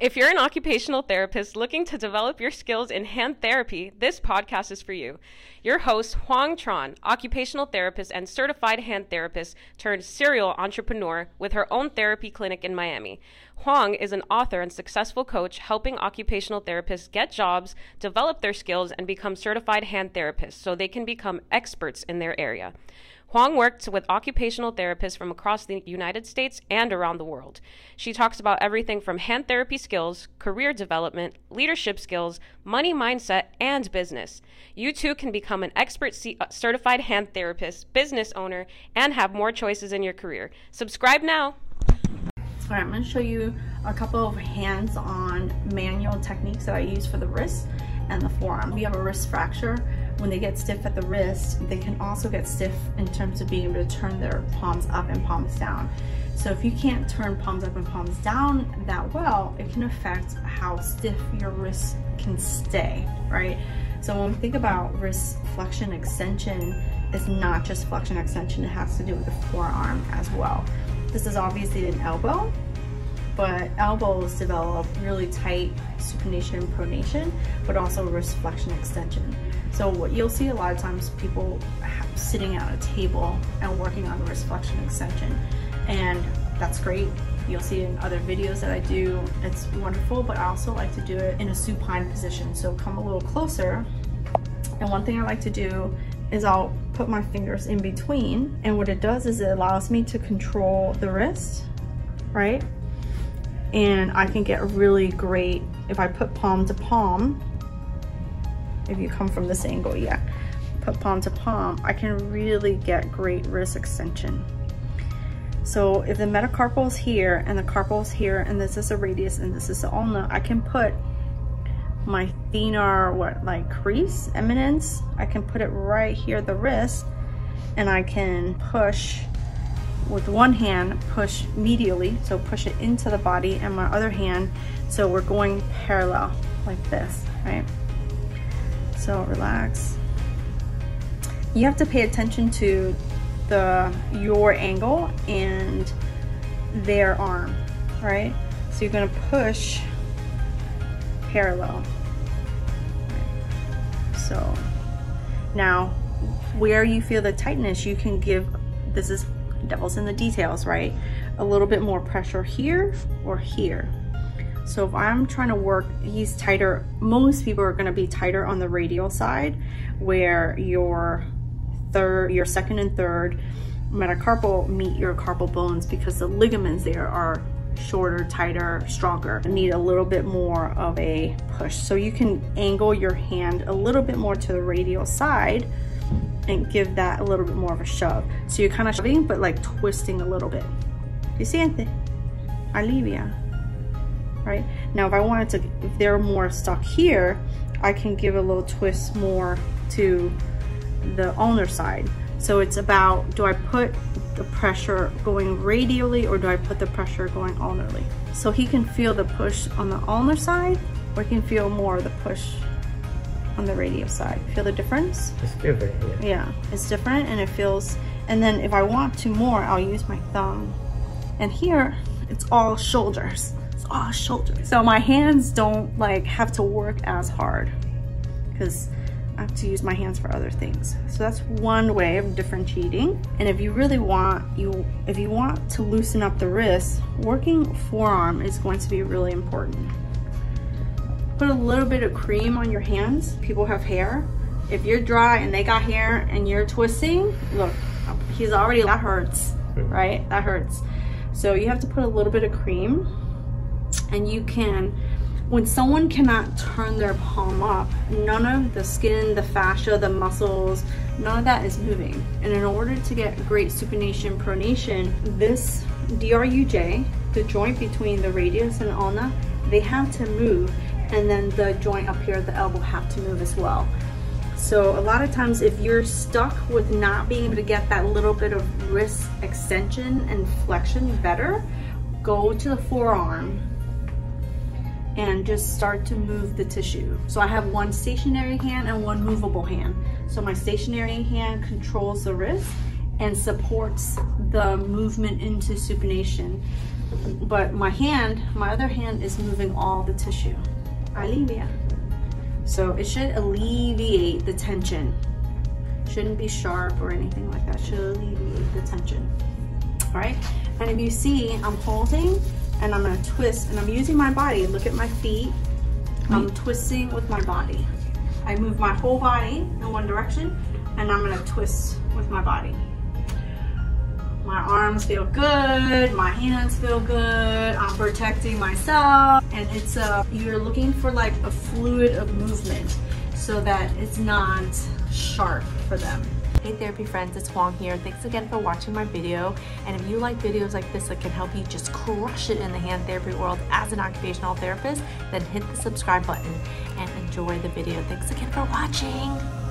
If you're an occupational therapist looking to develop your skills in hand therapy, this podcast is for you. Your host, Huang Tran, occupational therapist and certified hand therapist turned serial entrepreneur with her own therapy clinic in Miami. Huang is an author and successful coach helping occupational therapists get jobs, develop their skills, and become certified hand therapists so they can become experts in their area. Huang works with occupational therapists from across the United States and around the world. She talks about everything from hand therapy skills, career development, leadership skills, money mindset, and business. You too can become an expert C- uh, certified hand therapist, business owner, and have more choices in your career. Subscribe now. All right, I'm to show you a couple of hands-on manual techniques that I use for the wrist and the forearm. You have a wrist fracture, when they get stiff at the wrist, they can also get stiff in terms of being able to turn their palms up and palms down. So if you can't turn palms up and palms down that well, it can affect how stiff your wrist can stay, right? So when we think about wrist flexion extension, it's not just flexion extension, it has to do with the forearm as well. This is obviously an elbow, but elbows develop really tight supination and pronation, but also wrist flexion extension. So what you'll see a lot of times people sitting at a table and working on the wrist flexion extension. And that's great. You'll see in other videos that I do, it's wonderful, but I also like to do it in a supine position. So come a little closer. And one thing I like to do is I'll put my fingers in between. And what it does is it allows me to control the wrist, right? And I can get really great, if I put palm to palm, if you come from this angle, yeah, put palm to palm, I can really get great wrist extension. So if the metacarpal is here and the carpal is here and this is a radius and this is the ulna, I can put my thenar, what, like crease, eminence, I can put it right here, the wrist, and I can push with one hand, push medially, so push it into the body, and my other hand, so we're going parallel like this, right? So relax. You have to pay attention to the your angle and their arm, right? So you're gonna push parallel. So now where you feel the tightness, you can give, this is devil's in the details, right? A little bit more pressure here or here. So if I'm trying to work, he's tighter, most people are gonna be tighter on the radial side where your third, your second and third metacarpal meet your carpal bones because the ligaments there are shorter, tighter, stronger. And need a little bit more of a push. So you can angle your hand a little bit more to the radial side and give that a little bit more of a shove. So you're kind of shoving, but like twisting a little bit. Do You see anything? Alivia right? Now, if I wanted to, if they're more stuck here, I can give a little twist more to the ulnar side. So it's about, do I put the pressure going radially or do I put the pressure going ulnarly? So he can feel the push on the ulnar side or he can feel more of the push on the radial side. Feel the difference? It's different, yeah. Yeah, it's different and it feels, and then if I want to more, I'll use my thumb. And here, it's all shoulders oh, shoulder. So my hands don't like have to work as hard because I have to use my hands for other things. So that's one way of differentiating. And if you really want, you if you want to loosen up the wrist, working forearm is going to be really important. Put a little bit of cream on your hands. People have hair. If you're dry and they got hair and you're twisting, look, he's already, that hurts, right? That hurts. So you have to put a little bit of cream and you can when someone cannot turn their palm up none of the skin the fascia the muscles none of that is moving. And in order to get great supination pronation this DRUJ the joint between the radius and ulna they have to move and then the joint up here at the elbow have to move as well. So a lot of times if you're stuck with not being able to get that little bit of wrist extension and flexion better go to the forearm and just start to move the tissue. So I have one stationary hand and one movable hand. So my stationary hand controls the wrist and supports the movement into supination. but my hand, my other hand is moving all the tissue. Alivia. So it should alleviate the tension. Shouldn't be sharp or anything like that. Should alleviate the tension. All right. And if you see, I'm holding and I'm gonna twist and I'm using my body. Look at my feet. I'm twisting with my body. I move my whole body in one direction and I'm gonna twist with my body. My arms feel good, my hands feel good, I'm protecting myself. And it's a, you're looking for like a fluid of movement so that it's not sharp for them. Hey therapy friends, it's Huang here. Thanks again for watching my video. And if you like videos like this that can help you just crush it in the hand therapy world as an occupational therapist, then hit the subscribe button and enjoy the video. Thanks again for watching.